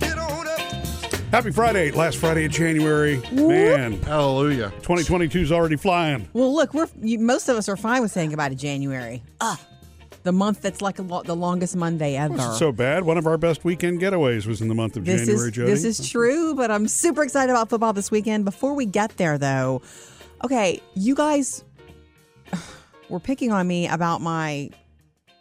Get on up. Happy Friday, last Friday of January. Man, Hallelujah. 2022 is already flying. Well, look, we're you, most of us are fine with saying goodbye to January. Ah, the month that's like a lo- the longest Monday ever. Wasn't so bad. One of our best weekend getaways was in the month of this January, is Jody. this is true, but I'm super excited about football this weekend. Before we get there, though, okay, you guys were picking on me about my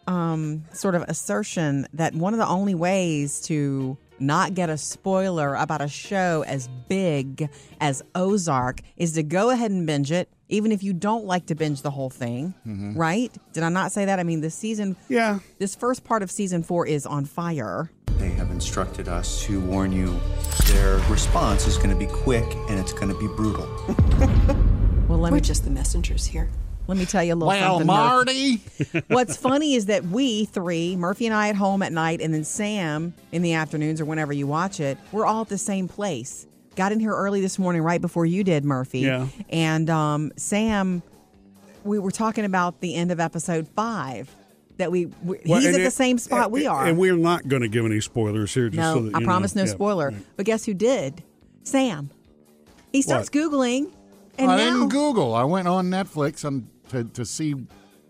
um sort of assertion that one of the only ways to not get a spoiler about a show as big as Ozark is to go ahead and binge it, even if you don't like to binge the whole thing, mm-hmm. right? Did I not say that? I mean, this season, yeah. this first part of season four is on fire. They have instructed us to warn you their response is going to be quick and it's going to be brutal. Well, let We're me just the messengers here. Let me tell you a little Well, something. Murph. Marty. What's funny is that we three, Murphy and I at home at night, and then Sam in the afternoons or whenever you watch it, we're all at the same place. Got in here early this morning, right before you did, Murphy. Yeah. And um, Sam, we were talking about the end of episode five. That we, we Well, he's and at the same spot we are. And we're not going to give any spoilers here. Just no, so that I you promise know. no Yeah, spoiler. right. But guess who did? Sam. He starts What? googling, and I now didn't Google. I went on Netflix and to, to see All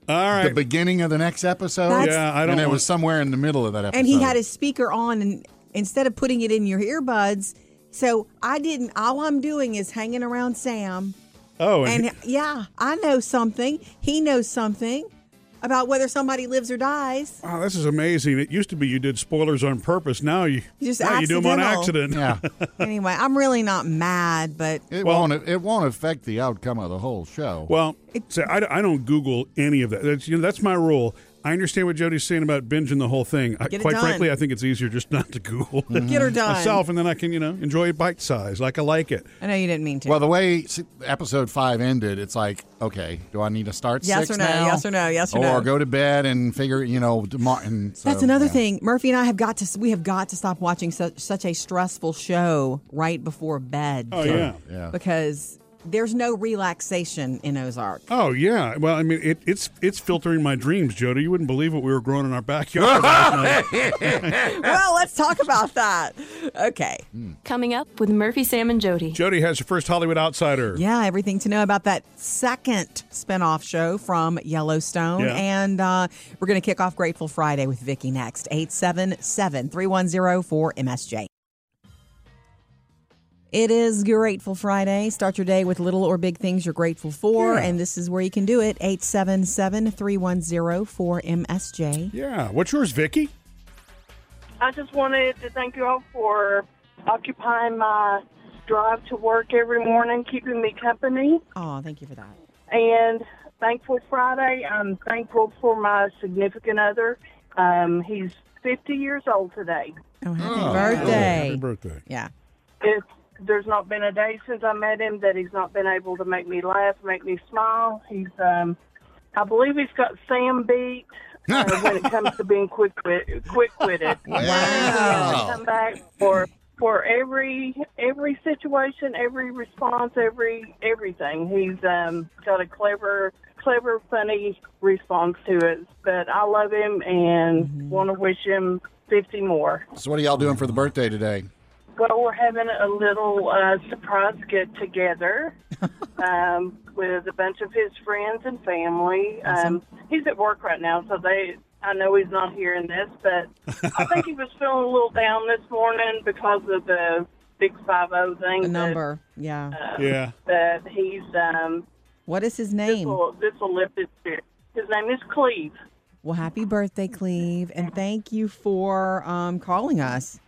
right. the beginning of the next episode. That's- Yeah, I don't And it want- was somewhere in the middle of that episode. and he had his speaker on and instead of putting it in your earbuds so i didn't all i'm doing is hanging around sam oh, and, and yeah i know something he knows something about whether somebody lives or dies wow, this is amazing. It used to be you did spoilers on purpose. Now you Just now you do them on accident. Yeah. anyway i'm really not mad but It Well- won't. It won't affect the outcome of the whole show. Well, so I, I don't Google any of that. That's, you know, that's my rule. I understand what Jody's saying about binging the whole thing. I, Get it quite done. frankly, I think it's easier just not to Google get her done myself, and then I can, you know, enjoy it bite size, like I like it. i know you didn't mean to well, the way episode five ended, it's like, okay, do I need to start Yes six or no, now? yes or no, yes or or no. Or go to bed and figure, you know, tomorrow. And so, That's another yeah. thing. Murphy and I have got to we have got to stop watching such such a stressful show right before bed. Oh yeah. Yeah. Because there's no relaxation in Ozark. Oh yeah. Well, I mean, it, it's it's filtering my dreams, Jody. You wouldn't believe what we were growing in our backyard. last night. well, let's talk about that. Okay. Coming up with Murphy, Sam, and Jody. Jody has her first Hollywood outsider. Yeah, everything to know about that second spinoff show from Yellowstone. Yeah. And uh, we're going to kick off Grateful Friday with Vicky next. 877 310 4MSJ. It is Grateful Friday. Start your day with little or big things you're grateful for. Yeah. And this is where you can do it. 877 310 4MSJ. Yeah. What's yours, Vicky? I just wanted to thank you all for occupying my drive to work every morning, keeping me company. Oh, thank you for that. And thankful Friday. I'm thankful for my significant other. Um, he's 50 years old today. Oh, happy Oh, birthday. Happy birthday. Yeah. It's, there's not been a day since I met him that he's not been able to make me laugh, make me smile. He's, um, I believe he's got Sam beat uh, when it comes to being quick quick witted. Wow. come back for for every every situation, every response, every everything. He's um, got a clever, clever, funny response to it. But I love him and want to wish him fifty more. So, what are y'all doing for the birthday today? Well, we're having a little uh, surprise get together um, with a bunch of his friends and family. Um, he's at work right now, so they. I know he's not hearing this, but I think he was feeling a little down this morning because of the big five zero thing. The that, number. Yeah. uh, Yeah. that he's um, What is his name? this will lift his spirit. His name is Cleve. Well, happy birthday, Cleve, and thank you for um, calling us.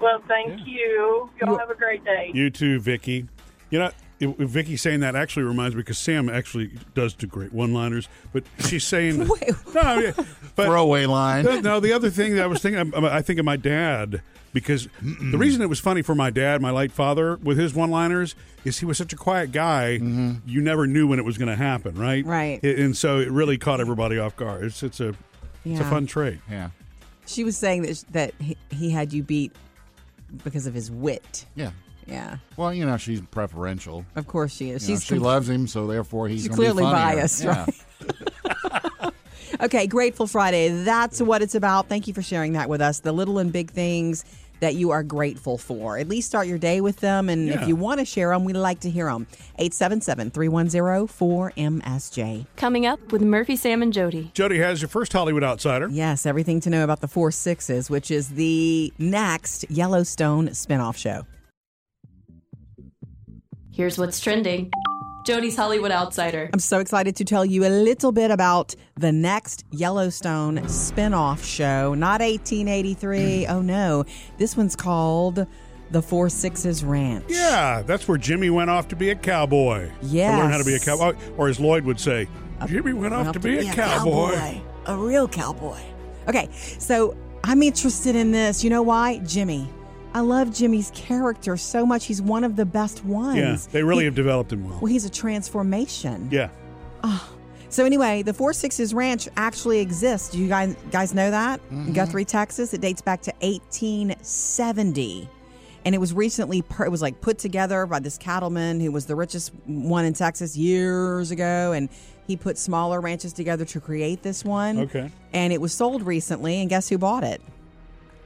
Well, thank you. Y'all have a great day. You too, Vicky. You know, it, Vicky saying that actually reminds me because Sam actually does do great one-liners, but she's saying no, yeah, but Throwaway line. no, no, the other thing that I was thinking, I, I think of my dad because the reason it was funny for my dad, my late father, with his one-liners is he was such a quiet guy. Mm-hmm. You never knew when it was going to happen, right? Right. And so it really caught everybody off guard. It's it's a it's a fun trait. Yeah. She was saying that that he, he had you beat because of his wit. Yeah. Yeah, Well, you know, she's preferential. of course she is. You know, She's she com- loves him, so therefore he's she's clearly biased, Yeah. right? Okay, Grateful Friday. That's what it's about. Thank you for sharing that with us. The little and big things that you are grateful for. At least start your day with them. And Yeah. if you want to share them, we'd like to hear them. 877 310 4MSJ. Coming up with Murphy, Sam, and Jody. Jody has your first Hollywood Outsider. Yes, everything to know about the Four Sixes, which is the next Yellowstone spinoff show. Here's what's trending Jody's Hollywood Outsider. I'm so excited to tell you a little bit about the next Yellowstone spinoff show. Not 1883. oh no. This one's called The Four Sixes Ranch. Yeah, that's where Jimmy went off to be a cowboy. Yeah. Learn how to be a cowboy. Or as Lloyd would say, Jimmy went off Have to be a cowboy. A real cowboy. Okay, so I'm interested in this. You know why? Jimmy. I love Jimmy's character so much. He's one of the best ones. Yeah, they really He- have developed him well. Well, he's a transformation. Yeah. Ah. So anyway, the Four Sixes Ranch actually exists. Do you guys guys know that in Guthrie, Texas? It dates back to 1870, and it was recently per, it was like put together by this cattleman who was the richest one in Texas years ago, and he put smaller ranches together to create this one. Okay. and it was sold recently, and guess who bought it?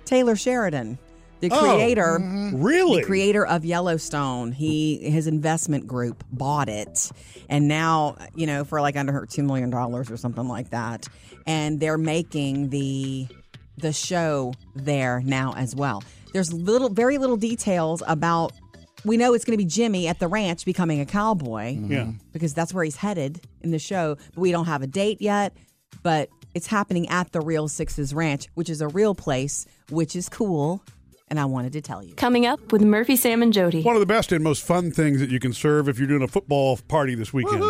Taylor Sheridan, the Oh, creator mm-hmm. Really? the creator of Yellowstone, he his investment group bought it, and now you know for like under two million dollars or something like that, and they're making the the show there now as well. There's little, very little details about. We know it's going to be Jimmy at the ranch becoming a cowboy mm-hmm. Yeah. because that's where he's headed in the show. But we don't have a date yet. But it's happening at the Real Sixes Ranch, which is a real place, which is cool. And I wanted to tell you. Coming up with Murphy, Sam, and Jody. One of the best and most fun things that you can serve if you're doing a football party this weekend.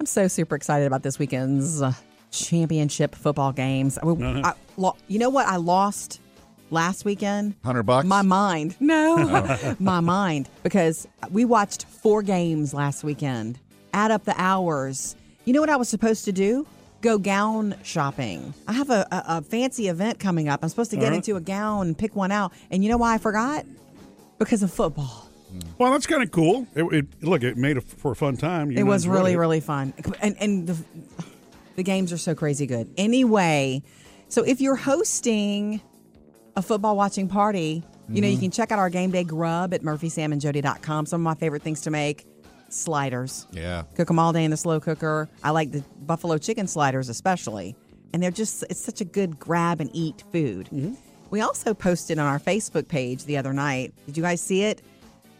I'm so super excited about this weekend's uh, championship football games. I- Uh-huh. I lo- you know what I lost last weekend? 100 bucks? My mind. No, my mind. Because we watched four games last weekend. Add up the hours. You know what I was supposed to do? Go gown shopping. I have a, a, a fancy event coming up. I'm supposed to get into a gown and pick one out. And you know why I forgot? Because of football. Well, that's kind of cool. It, it, look, it made it for a fun time. You it know, was really it. really fun and and the the games are so crazy good anyway so if you're hosting a football watching party you know you Mm-hmm. can check out our game day grub at murphysamandjody.com some of my favorite things to make sliders. Yeah. cook them all day in the slow cooker. I like the buffalo chicken sliders especially. And they're just it's such a good grab and eat food. Mm-hmm. we also posted on our facebook page the other night. Did you guys see it?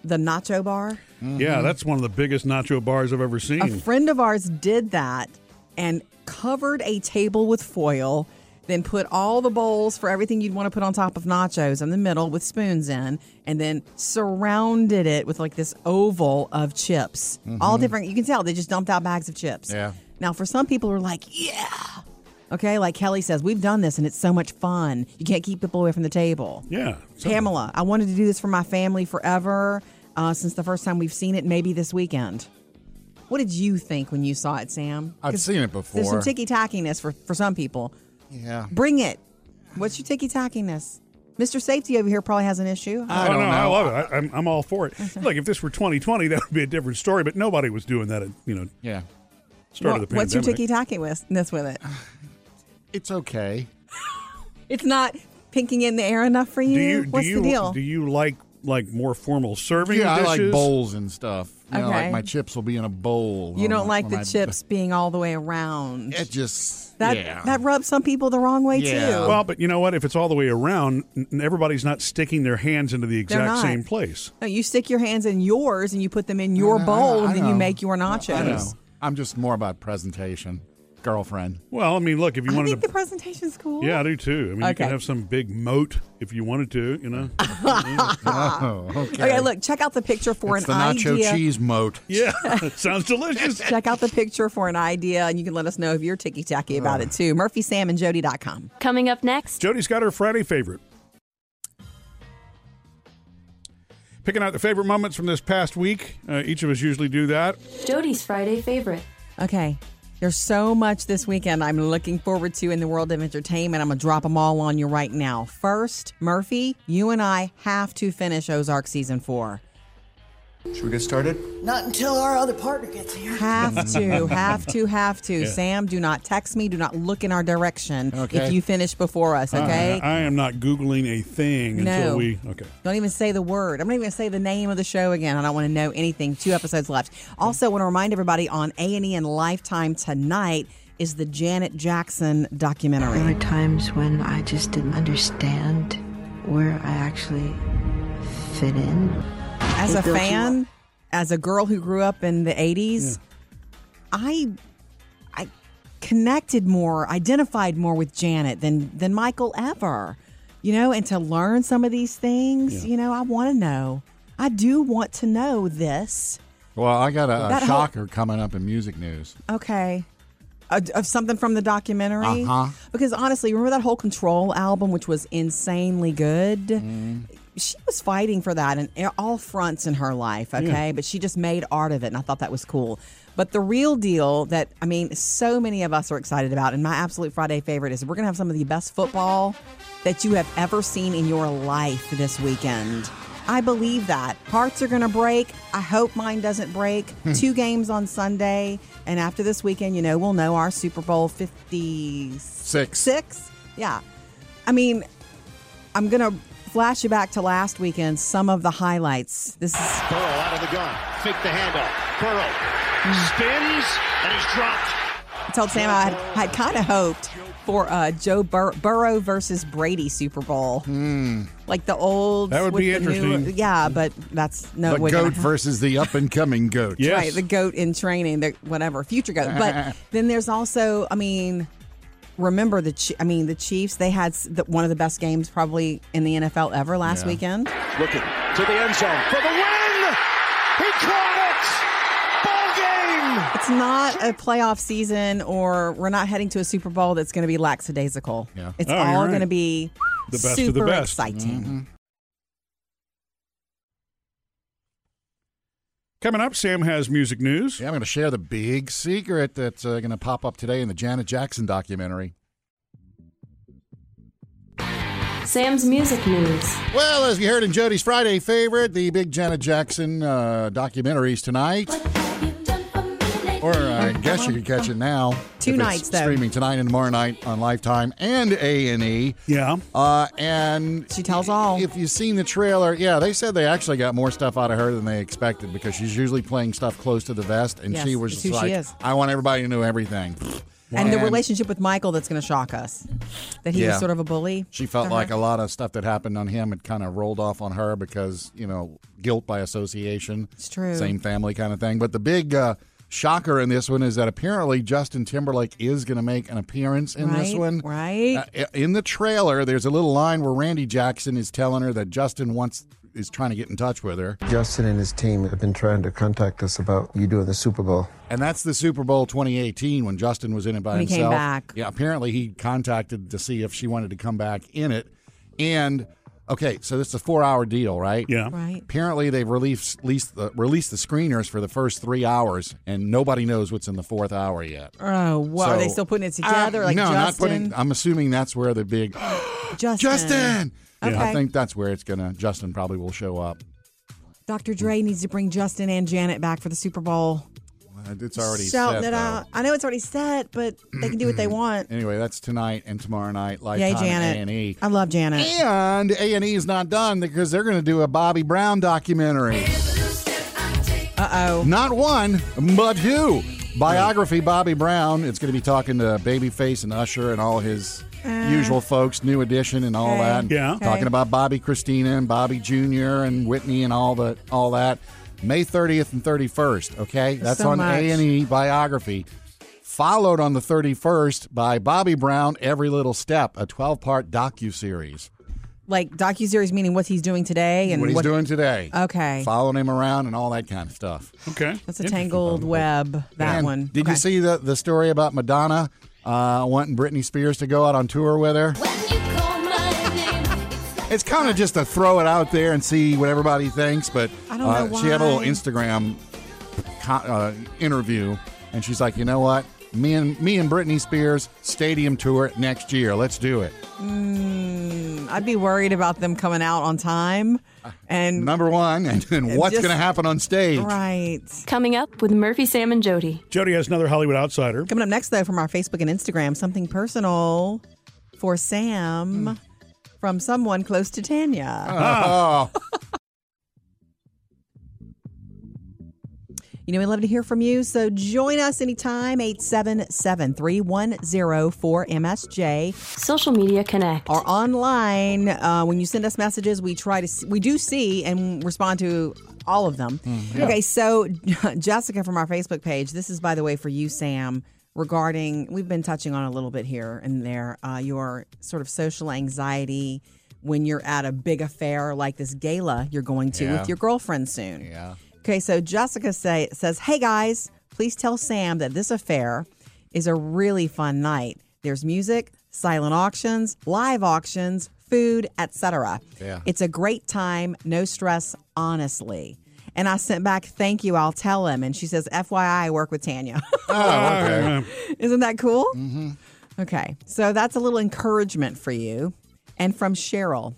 The nacho bar? Yeah, that's one of the biggest nacho bars I've ever seen. A friend of ours did that and covered a table with foil, then put all the bowls for everything you'd want to put on top of nachos in the middle with spoons in, and then surrounded it with like this oval of chips. All different. You can tell they just dumped out bags of chips. Yeah. Now, for some people who are like, yeah. Okay, like Kelly says, we've done this and it's so much fun. You can't keep people away from the table. yeah. so- Pamela, I wanted to do this for my family forever uh, since the first time we've seen it, maybe this weekend. What did you think when you saw it, Sam? I've seen it before. There's some ticky tackiness for, for some people. Yeah. Bring it. What's your ticky tackiness? Mr. Safety over here probably has an issue. I oh, don't no, I love it. I, I'm, I'm all for it. Look, if this were 2020, that would be a different story, but nobody was doing that at, you know, Yeah. start What- of the pandemic. what's your pandemic. ticky tackiness with it? It's okay. It's not pinking in the air enough for you. do you, What's do you, the deal? Do you like like more formal serving Yeah, I like bowls and stuff. You know, Okay. like my chips will be in a bowl. you don't I- like the I- chips being all the way around. It just that yeah. that rubs some people the wrong way Yeah. too. Well, but you know what? If it's all the way around, n- everybody's not sticking their hands into the exact same place. No, you stick your hands in yours and you put them in your I know, bowl I and then you make your nachos. I know. I'm just more about presentation, girlfriend. Well, I mean, look, if you I wanted think to. the presentation's cool. yeah, I do too. I mean, you Okay. can have some big moat if you wanted to, you know? Oh, okay. Okay, look, check out the picture for it's an the nacho idea. cheese moat. yeah, sounds delicious. Check out the picture for an idea, and you can let us know if you're ticky tacky about it too. MurphySamandJody.com. Coming up next, Jody's got her Friday favorite. Picking out the favorite moments from this past week. Uh, each of us usually do that. Jody's Friday favorite. Okay. There's so much this weekend I'm looking forward to in the world of entertainment. I'm going to drop them all on you right now. First, Murphy, you and I have to finish Ozark season four. Should we get started? Not until our other partner gets here. Have to, have to, have to. Sam, do not text me. Do not look in our direction Okay. if you finish before us, okay? I, I am not Googling a thing No. until we. Okay. Don't even say the word. I'm not even going to say the name of the show again. I don't want to know anything. Two episodes left. Also, want to remind everybody on A&E and Lifetime tonight is the Janet Jackson documentary. There were times when I just didn't understand where I actually fit in. As a fan, as a girl who grew up in the 80s, I I connected more, identified more with Janet than than Michael ever. You know, and to learn some of these things, you know, I want to know. I do want to know this. Well, I got a, a whole- shocker coming up in music news. Okay. Of something from the documentary? Uh-huh. Because honestly, remember that whole Control album, which was insanely good? Mm-hmm. She was fighting for that in all fronts in her life, okay? But she just made art of it, and I thought that was cool. But the real deal that, I mean, so many of us are excited about, and my absolute Friday favorite is we're going to have some of the best football that you have ever seen in your life this weekend. I believe that. Hearts are going to break. I hope mine doesn't break. Hmm. Two games on Sunday. And after this weekend, you know, we'll know our Super Bowl 56. Six. Yeah. I mean, I'm going to flash you back to last weekend, some of the highlights. This is Burrow out of the gun. Fake the handoff. Burrow spins and he's dropped. I told Sam I had, I had kind of hoped for uh, Joe Bur- Burrow versus Brady Super Bowl. Like the old. That would be the new- interesting. yeah, but that's no. the goat gonna- versus the up and coming goat. Yes. Right, the goat in training, the whatever, future goat. But then there's also, I mean, remember the, Chi- I mean, the Chiefs. They had the, one of the best games probably in the NFL ever last Yeah. weekend. Looking to the end zone for the win. He caught it. Ball game. It's not a playoff season, or we're not heading to a Super Bowl that's going to be lackadaisical. Yeah. It's Oh, all right. going to be The best of super the best. Mm-hmm. Coming up, Sam has music news. Yeah, I'm going to share the big secret that's uh, going to pop up today in the Janet Jackson documentary. Sam's music news. Well, as you heard in Jody's Friday favorite, the big Janet Jackson uh, documentaries tonight. Or uh, I guess you could catch it now. Two nights, though. Streaming tonight and tomorrow night on Lifetime and A and E. Yeah. Uh, and She tells all. If you've seen the trailer, yeah, they said they actually got more stuff out of her than they expected because she's usually playing stuff close to the vest, and Yes, she was it's just who she like, is. "I want everybody to know everything." and the relationship with Michael that's going to shock us. That he Yeah. was sort of a bully. She felt to like a lot of stuff that happened on him had kind of rolled off on her because you know guilt by association. It's true. Same family kind of thing. But the big uh, shocker in this one is that apparently Justin Timberlake is going to make an appearance in this one. right. Uh, in the trailer, there's a little line where Randy Jackson is telling her that Justin wants is trying to get in touch with her, Justin and his team have been trying to contact us about you doing the Super Bowl. and that's the Super Bowl 2018 when Justin was in it by When he came himself. back. Yeah, apparently he contacted to see if she wanted to come back in it, and okay, so this is a four-hour deal, right? Yeah. Right. Apparently, they've released released the, released the screeners for the first three hours, and nobody knows what's in the fourth hour yet. Oh, what are they still putting it together? Uh, like no, Justin, not putting. I'm assuming that's where the big Justin. Justin. Okay. I think that's where it's gonna. Justin probably will show up. Dr. Dre needs to bring Justin and Janet back for the Super Bowl. Uh, It's already Shouting set, it though. out. I know it's already set, but they can do what they want. Anyway, that's tonight and tomorrow night. Yay, Lifetime Janet. A and E. I love Janet. And A and E is not done because they're going to do a Bobby Brown documentary. Uh oh. Not one, but two. Biography Bobby Brown. It's going to be talking to Babyface and Usher and all his usual folks, New Edition and all Okay. that. Yeah. Okay. Talking about Bobbi Kristina and Bobby Jr. and Whitney and all the all that. May 30th and 31st, okay? That's So on. A&E Biography. Followed on the 31st by Bobby Brown Every Little Step, a 12-part docu-series. Like docu-series meaning what he's doing today and what he's what- doing today. Okay. Following him around and all that kind of stuff. Okay. That's a tangled web. That And one. Did Okay. you see the, the story about Madonna uh, wanting Britney Spears to go out on tour with her? It's kind of just to throw it out there and see what everybody thinks, but I don't uh, know she had a little why. Instagram co- uh, interview, and she's like, you know what? Me and me and Britney Spears stadium tour next year. Let's do it. Mm, I'd be worried about them coming out on time. And Number one, and, and what's just- going to happen on stage? right. Coming up with Murphy, Sam, and Jody. Jody has another Hollywood outsider. Coming up next, though, from our Facebook and Instagram, something personal for Sam from someone close to Tanya. Oh, You know, we love to hear from you. So join us anytime, 877 310 4MSJ. Social Media Connect. Or online, uh, when you send us messages, we try to, see, we do see and respond to all of them. Okay, so Jessica from our Facebook page, this is, by the way, for you, Sam, regarding, we've been touching on a little bit here and there, uh, your sort of social anxiety when you're at a big affair like this gala you're going to Yeah. with your girlfriend soon. yeah. Okay, so Jessica say, says, Hey guys, please tell Sam that this affair is a really fun night. There's music, silent auctions, live auctions, food, etc. Yeah. It's a great time, no stress, honestly. And I sent back, Thank you, I'll tell him. And she says, FYI, I work with Tanya. Oh, okay. Isn't that cool? Mm-hmm. Okay, so that's a little encouragement for you. And from Cheryl,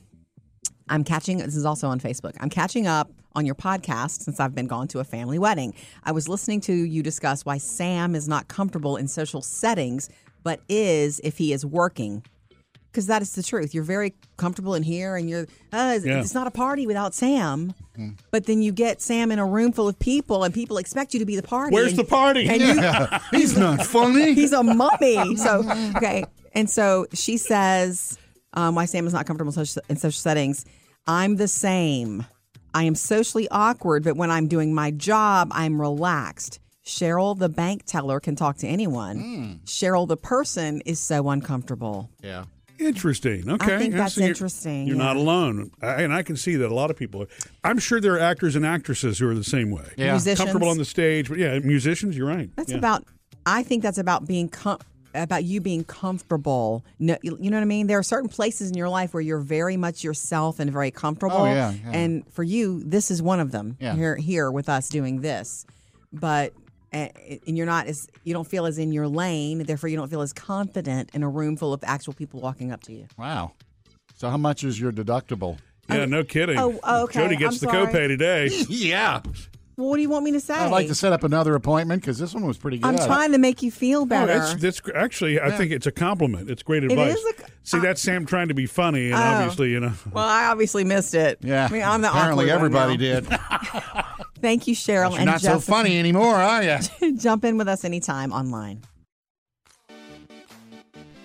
I'm catching, this is also on Facebook, I'm catching up on your podcast since I've been gone to a family wedding. I was listening to you discuss why Sam is not comfortable in social settings, but is if he is working. Because that is the truth. You're very comfortable in here, and you're, uh, Yeah. it's not a party without Sam. But then you get Sam in a room full of people, and people expect you to be the party. Where's and- the party? And you, He's not funny. He's a mummy. So okay, and so she says, um, "Why Sam is not comfortable in social, in social settings? I'm the same. I am socially awkward, but when I'm doing my job, I'm relaxed." Cheryl, the bank teller, can talk to anyone. Cheryl, the person, is so uncomfortable. Yeah. Interesting. Okay, I think that's so you're- interesting, You're yeah. not alone, I, and I can see that a lot of people. Are. I'm sure there are actors and actresses who are the same way. Yeah. Musicians. comfortable on the stage, but yeah, musicians. You're right. That's Yeah. about. I think that's about being com- about you being comfortable. No, you you know what I mean. There are certain places in your life where you're very much yourself and very comfortable. Oh, yeah, yeah. And for you, this is one of them. Yeah. Here, here with us doing this, but. Uh, And you're not as you don't feel as in your lane, therefore you don't feel as confident in a room full of actual people walking up to you. Wow. So how much is your deductible? Yeah, no kidding. Oh, okay. Jody gets I'm the sorry. copay today. yeah. Well, what do you want me to say? I'd like to set up another appointment because this one was pretty good. I'm trying to make you feel Oh, better. that's, that's gr- actually, I think it's a compliment. It's great advice. is a c- See, that's Sam trying to be funny, and Oh. obviously, you know. well, I obviously missed it. Yeah. I mean, I'm the Apparently awkward one everybody now. did. Thank you, Cheryl. You're and not so funny anymore, are you? Jump in with us anytime online.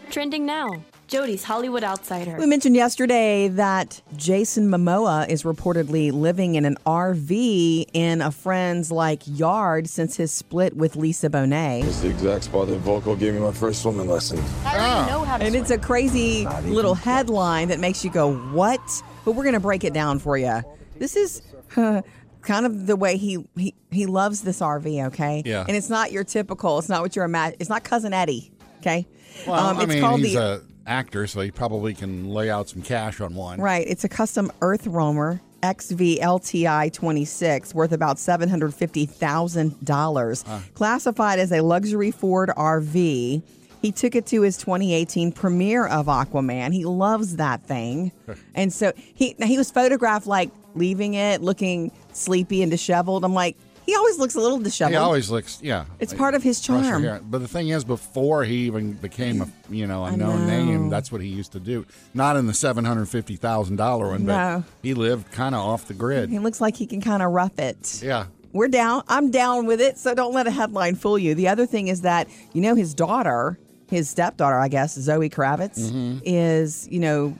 Trending now. Jody's Hollywood Outsider. We mentioned yesterday that Jason Momoa is reportedly living in an RV in a friend's like yard since his split with Lisa Bonet. It's the exact spot that Volko gave me my first swimming lesson. And it's a crazy little headline that makes you go, "What?" But we're going to break it down for you. This is uh, kind of the way he, he he loves this RV, okay? Yeah. And it's not your typical. It's not what you're imagine. It's not cousin Eddie, okay? Well, Um, I it's mean, called he's the a actor, so he probably can lay out some cash on one. Right. It's a custom Earth Roamer XV LTI 26 worth about $750,000. Classified as a luxury Ford RV. He took it to his 2018 premiere of Aquaman. He loves that thing. and so he now he was photographed like leaving it looking sleepy and disheveled. I'm like, he always looks a little disheveled. He always looks, yeah. It's part of his charm. hair. But the thing is, before he even became a you know a known name, that's what he used to do. Not in the seven hundred fifty thousand dollar one, but No. he lived kind of off the grid. He looks like he can kind of rough it. Yeah. We're down. I'm down with it. So don't let a headline fool you. The other thing is that, you know, his daughter, his stepdaughter, I guess, Zoe Kravitz, Mm-hmm. is, you know,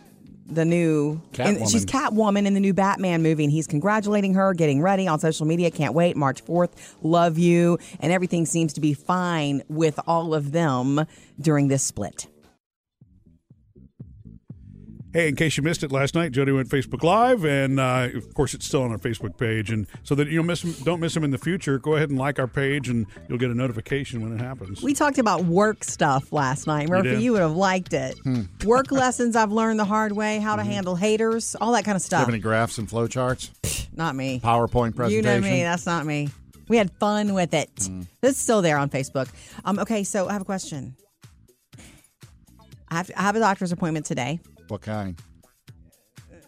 the new and she's Catwoman in the new Batman movie, and he's congratulating her, getting ready on social media. Can't wait, March fourth. Love you, and everything seems to be fine with all of them during this split. Hey, in case you missed it last night, Jody went Facebook Live, and uh, of course, it's still on our Facebook page. And so that you don't don't miss them in the future, go ahead and like our page, and you'll get a notification when it happens. We talked about work stuff last night. Murphy, did? you would have liked it. Work lessons I've learned the hard way, how to handle haters, all that kind of stuff. Do you have any graphs and flowcharts? Not me. PowerPoint presentation. You know me. That's not me. We had fun with it. It's still there on Facebook. Um, okay, so I have a question. I have, I have a doctor's appointment today. What kind?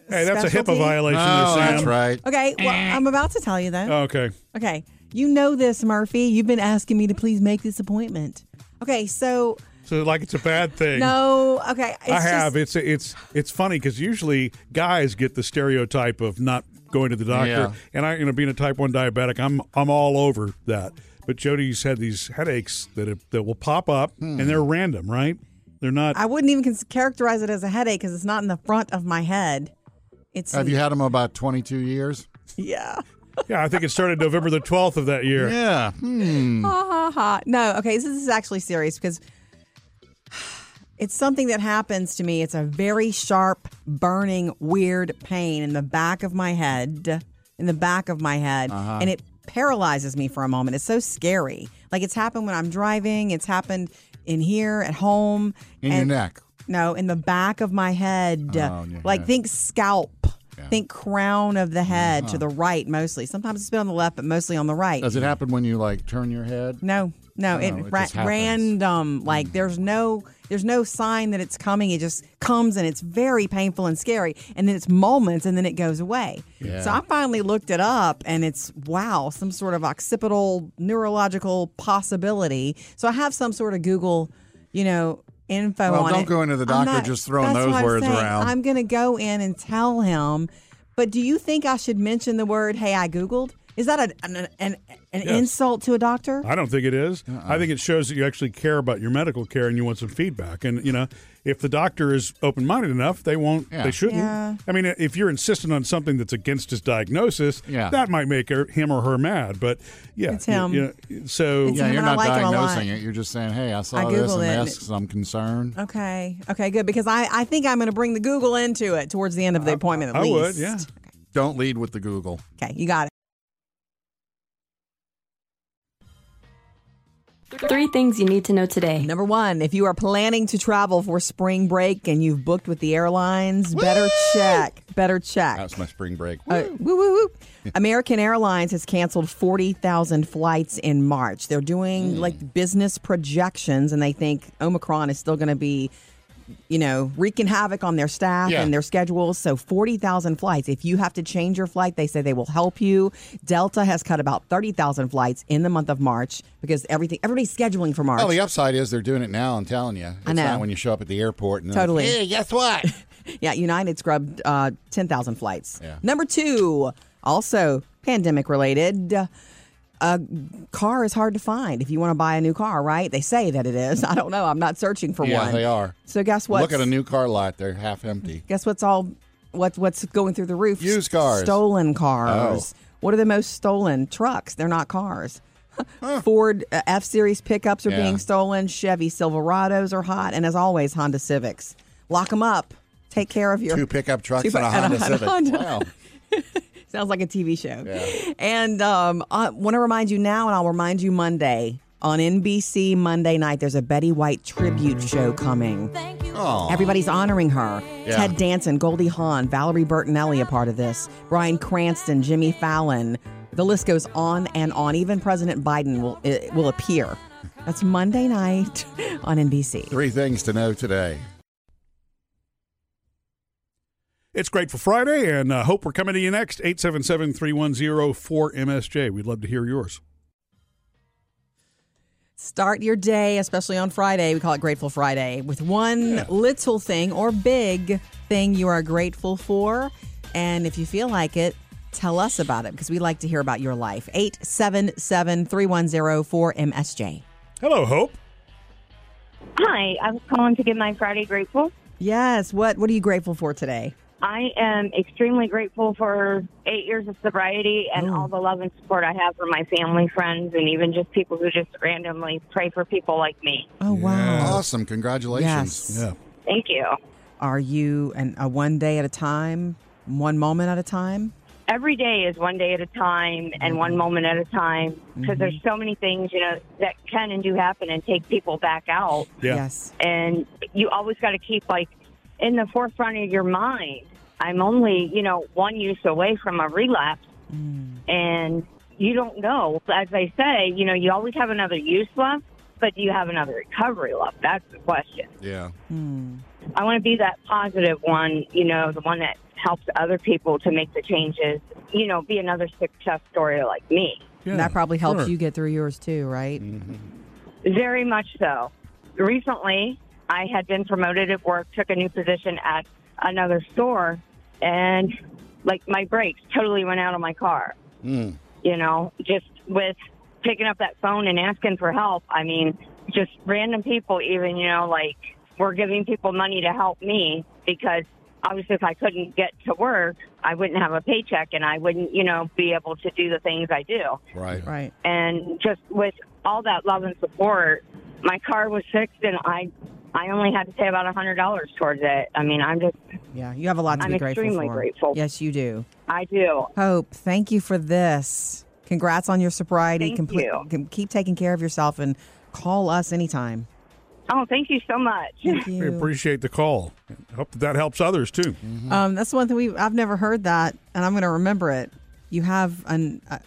Hey, that's a specialty. HIPAA violation. Oh, there, Sam. that's right. Okay, well, I'm about to tell you that. Okay. Okay, you know this, Murphy. You've been asking me to please make this appointment. Okay, so So like it's a bad thing. no, okay, it's I have. Just, It's it's it's funny because usually guys get the stereotype of not going to the doctor, Yeah. and I, you know, being a type one diabetic, I'm I'm all over that. But Jody's had these headaches that have, that will pop up, Hmm. and they're random, right? They're not. I wouldn't even characterize it as a headache because it's not in the front of my head. It's Have you had them about 22 years? yeah. yeah, I think it started November the 12th of that year. Yeah. Hmm. Ha ha ha. No, okay, this is actually serious because it's something that happens to me. It's a very sharp, burning, weird pain in the back of my head, in the back of my head, Uh-huh. and it paralyzes me for a moment. It's so scary. Like it's happened when I'm driving. It's happened in here at home. In your neck. No, in the back of my head. Oh, like head. think scalp. Think crown of the head to uh-huh. the right mostly. Sometimes it's been on the left, but mostly on the right. Does it happen when you like turn your head? No, no, Oh, it, it ra- random. Like mm. there's no there's no sign that it's coming. It just comes and it's very painful and scary, and then it's moments and then it goes away. Yeah. So I finally looked it up, and it's wow, some sort of occipital neurological possibility. So I have some sort of Google, you know. Info Well, on don't it. go into the doctor just throwing those words saying. around. I'm going to go in and tell him. But do you think I should mention the word? Hey, I googled. Is that a, an an, an insult to a doctor? I don't think it is. Uh-uh. I think it shows that you actually care about your medical care and you want some feedback. And you know, if the doctor is open minded enough, they won't. Yeah. They shouldn't. Yeah. I mean, if you're insistent on something that's against his diagnosis, Yeah. that might make her, him or her mad. But yeah, It's him. You, you know, so It's Yeah, him you're not like him a lot. diagnosing it. You're just saying, hey, I saw I this and it and this, it- I'm concerned. Okay. Okay, good. Because I, I think I'm going to bring the Google into it towards the end of the appointment at I least. would, yeah. Don't lead with the Google. Okay, you got it. Three things you need to know today. Number one, if you are planning to travel for spring break and you've booked with the airlines, better check. Better check. That's my spring break. Uh, woo, woo, woo. American Airlines has canceled 40,000 flights in March. They're doing like business projections, and they think Omicron is still going to be, you know, wreaking havoc on their staff Yeah. and their schedules. So 40,000 flights. If you have to change your flight, they say they will help you. Delta has cut about 30,000 flights in the month of March because everything everybody's scheduling for March. Well, the upside is they're doing it now. I'm telling you. It's I know. not when you show up at the airport and Totally. Like, hey, guess what? Yeah, United scrubbed uh, 10,000 flights. Yeah. Number two, also pandemic related. A car is hard to find if you want to buy a new car, right? They say that it is. I don't know. I'm not searching for yeah, one. they are. So guess what? Look at a new car lot; they're half empty. Guess what's all what what's going through the roof? Used cars. Stolen cars. Oh. What are the most stolen? Trucks. They're not cars. Ford uh, F Series pickups are Yeah. being stolen. Chevy Silverados are hot, and as always, Honda Civics. Lock them up. Take care of your Two pickup trucks Two and a and Honda a- and a Civic. Honda. Wow. Sounds like a TV show. Yeah. And um, I want to remind you now, and I'll remind you Monday on NBC Monday night. There's a Betty White tribute show coming. Aw. Everybody's honoring her. Yeah. Ted Danson, Goldie Hawn, Valerie Bertinelli a part of this. Bryan Cranston, Jimmy Fallon. The list goes on and on. Even President Biden will will appear. That's Monday night on NBC. Three things to know today. It's Grateful Friday, and uh, hope we're coming to you next. 877 310 4MSJ. We'd love to hear yours. Start your day, especially on Friday. We call it Grateful Friday, with one little thing or big thing you are grateful for. And if you feel like it, tell us about it because we like to hear about your life. 877 310 4MSJ. Hello, Hope. Hi, I was calling to give my Friday grateful. Yes. What, what are you grateful for today? I am extremely grateful for eight years of sobriety and oh. all the love and support I have from my family, friends, and even just people who just randomly pray for people like me. Oh, wow. Awesome. Congratulations. Yes. Yeah. Thank you. Are you an, a one day at a time, one moment at a time? Every day is one day at a time and one mm-hmm. moment at a time because there's mm-hmm. so many things, you know, that can and do happen and take people back out. Yeah. Yes. and you always got to keep like in the forefront of your mind i'm only you know one use away from a relapse mm. and you don't know as i say you know you always have another use left but do you have another recovery left that's the question Yeah. Hmm. i want to be that positive one you know the one that helps other people to make the changes, you know, be another success story like me. And that probably helps sure. you get through yours too, right? Mm-hmm. Very much so. Recently, I had been promoted at work, took a new position at another store, and like my brakes totally went out on my car. Mm. You know, just with picking up that phone and asking for help. I mean, just random people, even, you know, like were giving people money to help me because obviously if I couldn't get to work, I wouldn't have a paycheck and I wouldn't, you know, be able to do the things I do. Right. Right. And just with all that love and support, my car was fixed and I I only had to pay about a hundred dollars towards it. I mean, I'm just Yeah, you have a lot to I'm be grateful extremely for. grateful. Yes, you do. I do. Hope, thank you for this. Congrats on your sobriety. Thank you. com- Keep taking care of yourself and call us anytime. Oh, thank you so much. Thank We appreciate the call. Hope that, that helps others too. Um, that's one thing we I've never heard that, and I'm going to remember it. You have an uh,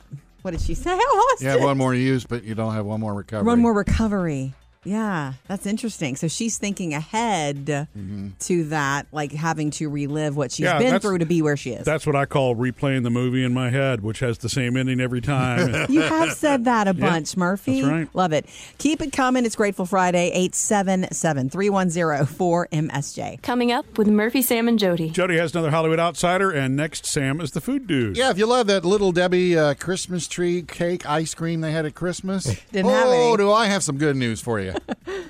what did she say? I lost You have it. one more use, but you don't have one more recovery. One more recovery. Yeah, that's interesting. So she's thinking ahead Mm-hmm. to that, like having to relive what she's Yeah, been through to be where she is. That's what I call replaying the movie in my head, which has the same ending every time. You have said that a Yeah, bunch, Murphy. that's right. Love it. Keep it coming. It's Grateful Friday, 877 310 4MSJ. Coming up with Murphy, Sam, and Jody. Jody has another Hollywood outsider, and next Sam is the food dude. Yeah, if you love that little Debbie uh, Christmas tree cake ice cream they had at Christmas, Didn't have oh, any. do I have some good news for you?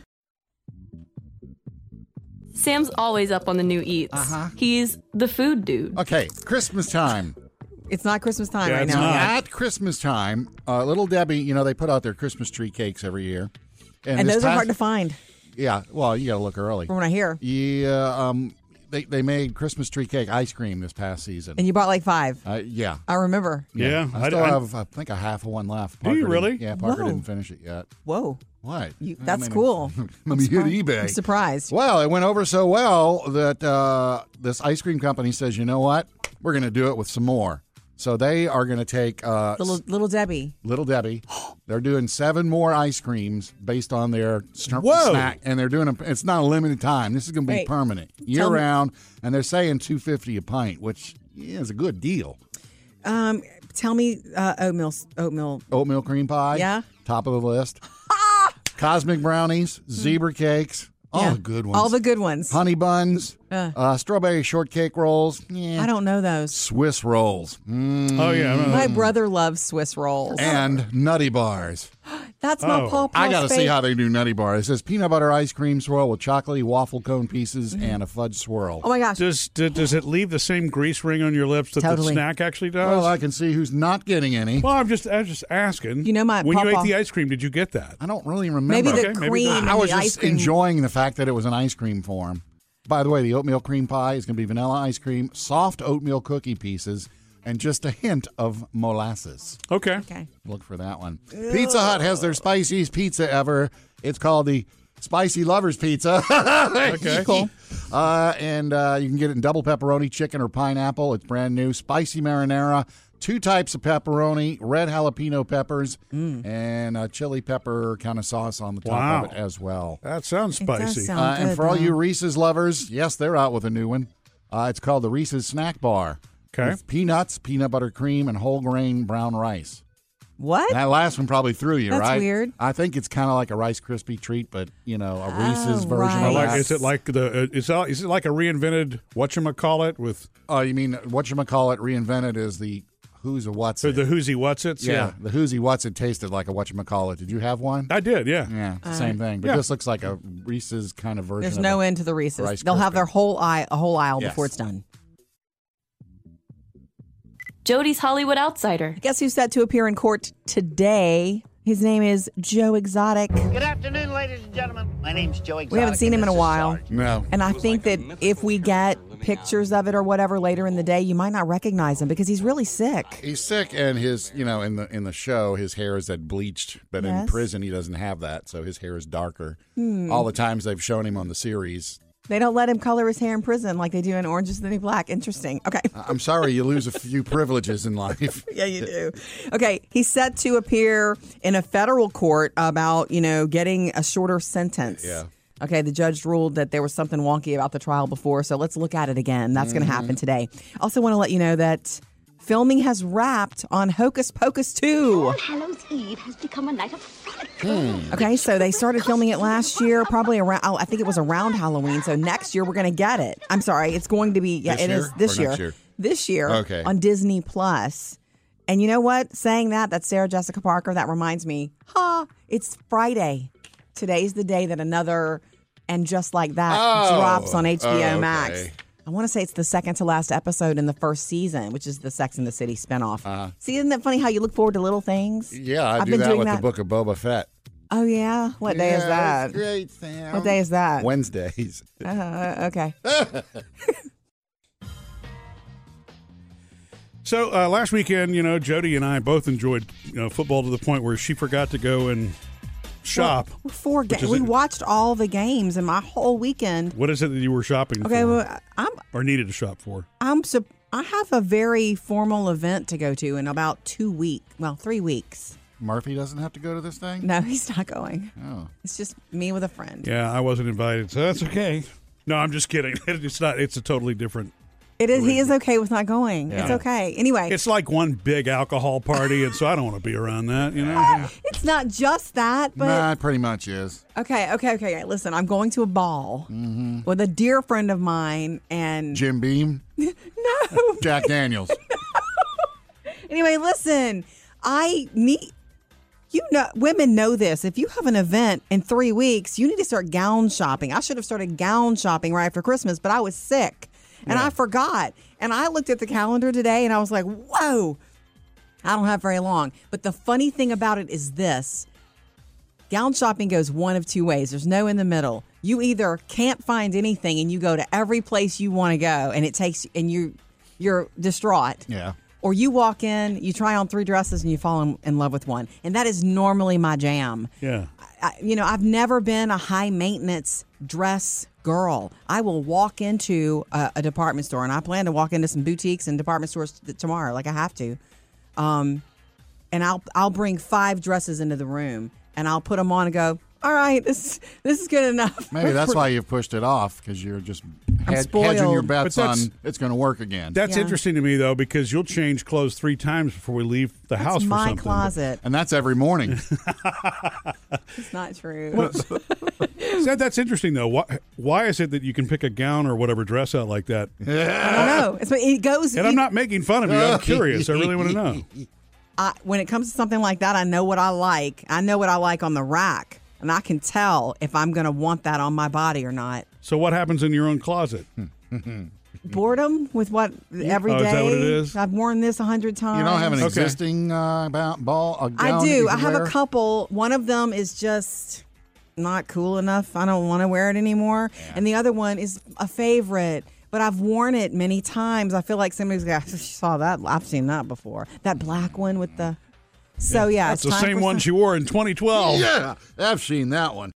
Sam's always up on the new eats. Uh-huh. He's the food dude. Okay, Christmas time. It's not Christmas time Yeah, right it's now. not. At Christmas time, uh, little Debbie, you know, they put out their Christmas tree cakes every year, And this those are past- hard to find Yeah, well, you got to look early. from what I hear. Yeah, um, they they made Christmas tree cake ice cream this past season. And you bought like five. Uh, yeah, I remember. Yeah, I I- still I- have, I think, a half of one left. Do you really? Yeah, Parker Whoa. didn't finish it yet. Whoa. What? You, I that's mean, cool. Let me hit surprised- eBay. I'm surprised. Well, it went over so well that uh, this ice cream company says, you know what? We're going to do it with some more. So they are going to take uh, Little little Debbie. Little Debbie. They're doing seven more ice creams based on their sn- Whoa. snack, and they're doing a, It's not a limited time. This is going to be Wait. permanent, year Tell me- round, and they're saying two fifty a pint, which yeah, is a good deal. Um, tell me uh, oatmeal oatmeal. Oatmeal cream pie, Yeah. top of the list. Cosmic brownies, zebra cakes, all Yeah. the good ones. All the good ones. honey buns, Uh. uh, strawberry shortcake rolls, yeah. I don't know those. Swiss rolls, mm, Oh yeah, I remember My that. brother loves Swiss rolls. and nutty bars. That's my Oh. Paw I got to see how they do nutty bars. It says peanut butter ice cream swirl with chocolatey waffle cone pieces and a fudge swirl. Oh my gosh. Does d- does it leave the same grease ring on your lips that Totally. the snack actually does? well, I can see who's not getting any. Well, I'm just I was just asking. You know my when you Pawpaw- ate the ice cream, did you get that? I don't really remember. Maybe the Okay, cream not. I was the just ice cream. enjoying the fact that it was an ice cream form. By the way, the oatmeal cream pie is going to be vanilla ice cream, soft oatmeal cookie pieces, and just a hint of molasses. Okay. Okay. Look for that one. Pizza Hut has their spiciest pizza ever. It's called the Spicy Lovers Pizza. Okay. Cool. Uh, and uh, you can get it in double pepperoni, chicken, or pineapple. It's brand new. Spicy marinara, two types of pepperoni, red jalapeno peppers, and a chili pepper kind of sauce on the top Wow. of it as well. That sounds spicy. sound- Uh, and good, for all you. Reese's lovers, yes, they're out with a new one. Uh, it's called the Reese's Snack Bar. Okay. With peanuts, peanut butter cream, and whole grain brown rice. What? That last one probably threw you, That's right? weird. I think it's kind of like a Rice Krispie treat, but you know, a Reese's Oh, version I of like, that. is it like the uh, is, it, is it like a reinvented whatchamacallit with Oh, you mean what you call it? Reinvented is the who's a what's it? the whoosy what's it? yeah, the who's he what's it tasted like a what you call it. Did you have one? I did. Yeah. yeah, it's the uh, same thing, but yeah. this looks like a Reese's kind of version. There's of no end to the Reese's. Rice They'll have their whole aisle, a whole aisle Yes. before it's done. Jody's Hollywood Outsider. Guess who's set to appear in court today? His name is Joe Exotic. Good afternoon, ladies and gentlemen. My name's Joe Exotic. We haven't seen him in a while. No. And I think that if we get pictures of it or whatever later in the day, you might not recognize him because he's really sick. He's sick, and his you know in the in the show his hair is that bleached, but in Yes. prison he doesn't have that, so his hair is darker. Hmm. All the times they've shown him on the series. They don't let him color his hair in prison like they do in Orange is the New Black. Interesting. Okay. I'm sorry, you lose a few privileges in life. yeah, you do. Okay, he's set to appear in a federal court about, you know, getting a shorter sentence. Yeah. Okay, the judge ruled that there was something wonky about the trial before, so let's look at it again. That's going to mm-hmm. happen today. Also, want to let you know that filming has wrapped on Hocus Pocus 2. Hallows Eve has become a night of frolic. Okay, so they started filming it last year, probably around. Oh, I think it was around Halloween. So next year we're going to get it. I'm sorry, it's going to be. Yeah, This it is year this year. year? This year, Okay. on Disney Plus. And you know what? Saying that, that's Sarah Jessica Parker. That reminds me. Ha! It's Friday. Today's the day that another and just like that Oh, drops on HBO oh, Max. Okay. I want to say it's the second to last episode in the first season, which is the Sex and the City spinoff. See, isn't that funny how you look forward to little things? Uh-huh. Yeah, I I've do been that doing with that. the book of Boba Fett. Oh yeah, what day is that? Great, Sam. What day is that? Wednesdays. Uh, okay. So uh, last weekend, you know, Jody and I both enjoyed you know football to the point where she forgot to go and shop. We're four games. We watched all the games and my whole weekend. What is it that you were shopping Okay, for well, I'm or needed to shop for? I'm sup- I have a very formal event to go to in about two weeks. Well, three weeks. Murphy doesn't have to go to this thing? No, he's not going. Oh. It's just me with a friend. Yeah, I wasn't invited, so that's okay. No, I'm just kidding. It's not. It's a totally different. It is. He is okay with not going. It's okay. Anyway, It's like one big alcohol party, and so I don't want to be around that. You know. it's not just that, but nah, it pretty much is. okay, okay, okay. Listen, I'm going to a ball mm-hmm. with a dear friend of mine, and Jim Beam? no, Jack Daniels. Anyway, listen, I need you know women know this. If you have an event in three weeks, you need to start gown shopping. I should have started gown shopping right after Christmas, but I was sick and I forgot. And I looked at the calendar today and I was like, whoa, I don't have very long. But the funny thing about it is this. Gown shopping goes one of two ways. There's no in the middle. You either can't find anything and you go to every place you want to go and it takes and you you're distraught Yeah. or you walk in, you try on three dresses, and you fall in, in love with one. And that is normally my jam. Yeah. I, you know, I've never been a high maintenance dress girl. I will walk into a, a department store, and I plan to walk into some boutiques and department stores t- tomorrow, like I have to. Um, and I'll I'll bring five dresses into the room, and I'll put them on and go. All right, this this is good enough. Maybe that's why you've pushed it off because you're just head, spoiled. hedging your But bets that's- on it's going to work again. That's Yeah. interesting to me though, because you'll change clothes three times before we leave the house That's for my something. closet. and that's every morning. It's not true. So that's interesting though. Why, why is it that you can pick a gown or whatever dress out like that? I don't know. It's, it goes. And I'm not making fun of you. I'm curious. I really want to know. I, when it comes to something like that, I know what I like. I know what I like on the rack, and I can tell if I'm going to want that on my body or not. So what happens in your own closet? Boredom with what every day. Oh, is that what it is? I've worn this a hundred times. You don't have an Okay. existing uh, ba- ball. A I gown that do. you I can have wear? a couple. One of them is just not cool enough. I don't want to wear it anymore. And the other one is a favorite. But I've worn it many times. I feel like somebody's got saw that. I've seen that before. That black one with the. So yeah, That's it's the time same for one some- she wore in 2012. Yeah, I've seen that one.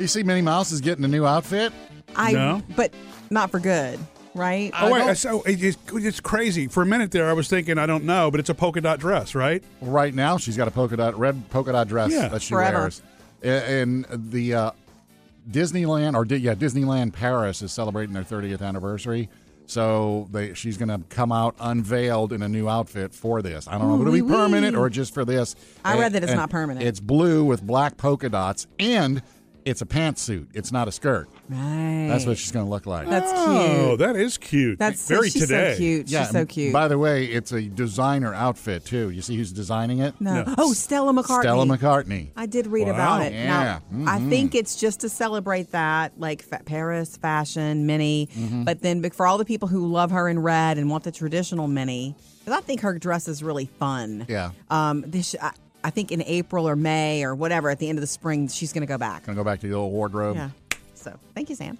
You see, Minnie Mouse is getting a new outfit. I No. but not for good, right? Oh wait, so it- it's, it's crazy. For a minute there, I was thinking I don't know, but it's a polka dot dress, right? Right now, she's got a polka dot red polka dot dress Yeah. that she Forever. wears. A- And the uh, Disneyland or Di- yeah, Disneyland Paris is celebrating their 30th anniversary. So they, she's going to come out unveiled in a new outfit for this. I don't know if it'll be Ooh, wee, permanent or just for this. I read that it's And not permanent. It's blue with black polka dots, and it's a pantsuit. It's not a skirt. Right. That's what she's going to look like. That's cute. Oh, cute. that is cute. That's very she's today. so cute. yeah, she's so cute. By the way, it's a designer outfit too. You see who's designing it? no. No. Oh, Stella McCartney. Stella McCartney. I did read Wow. about it. Yeah. Now, I Mhm. think it's just to celebrate that, like fa- Paris fashion, Minnie. Mm-hmm. But then for all the people who love her in red and want the traditional Minnie, because I think her dress is really fun. Yeah. Um. This. I, I think in April or May or whatever at the end of the spring she's going to go back. Gonna go back to the old wardrobe. Yeah. So thank you, Sam.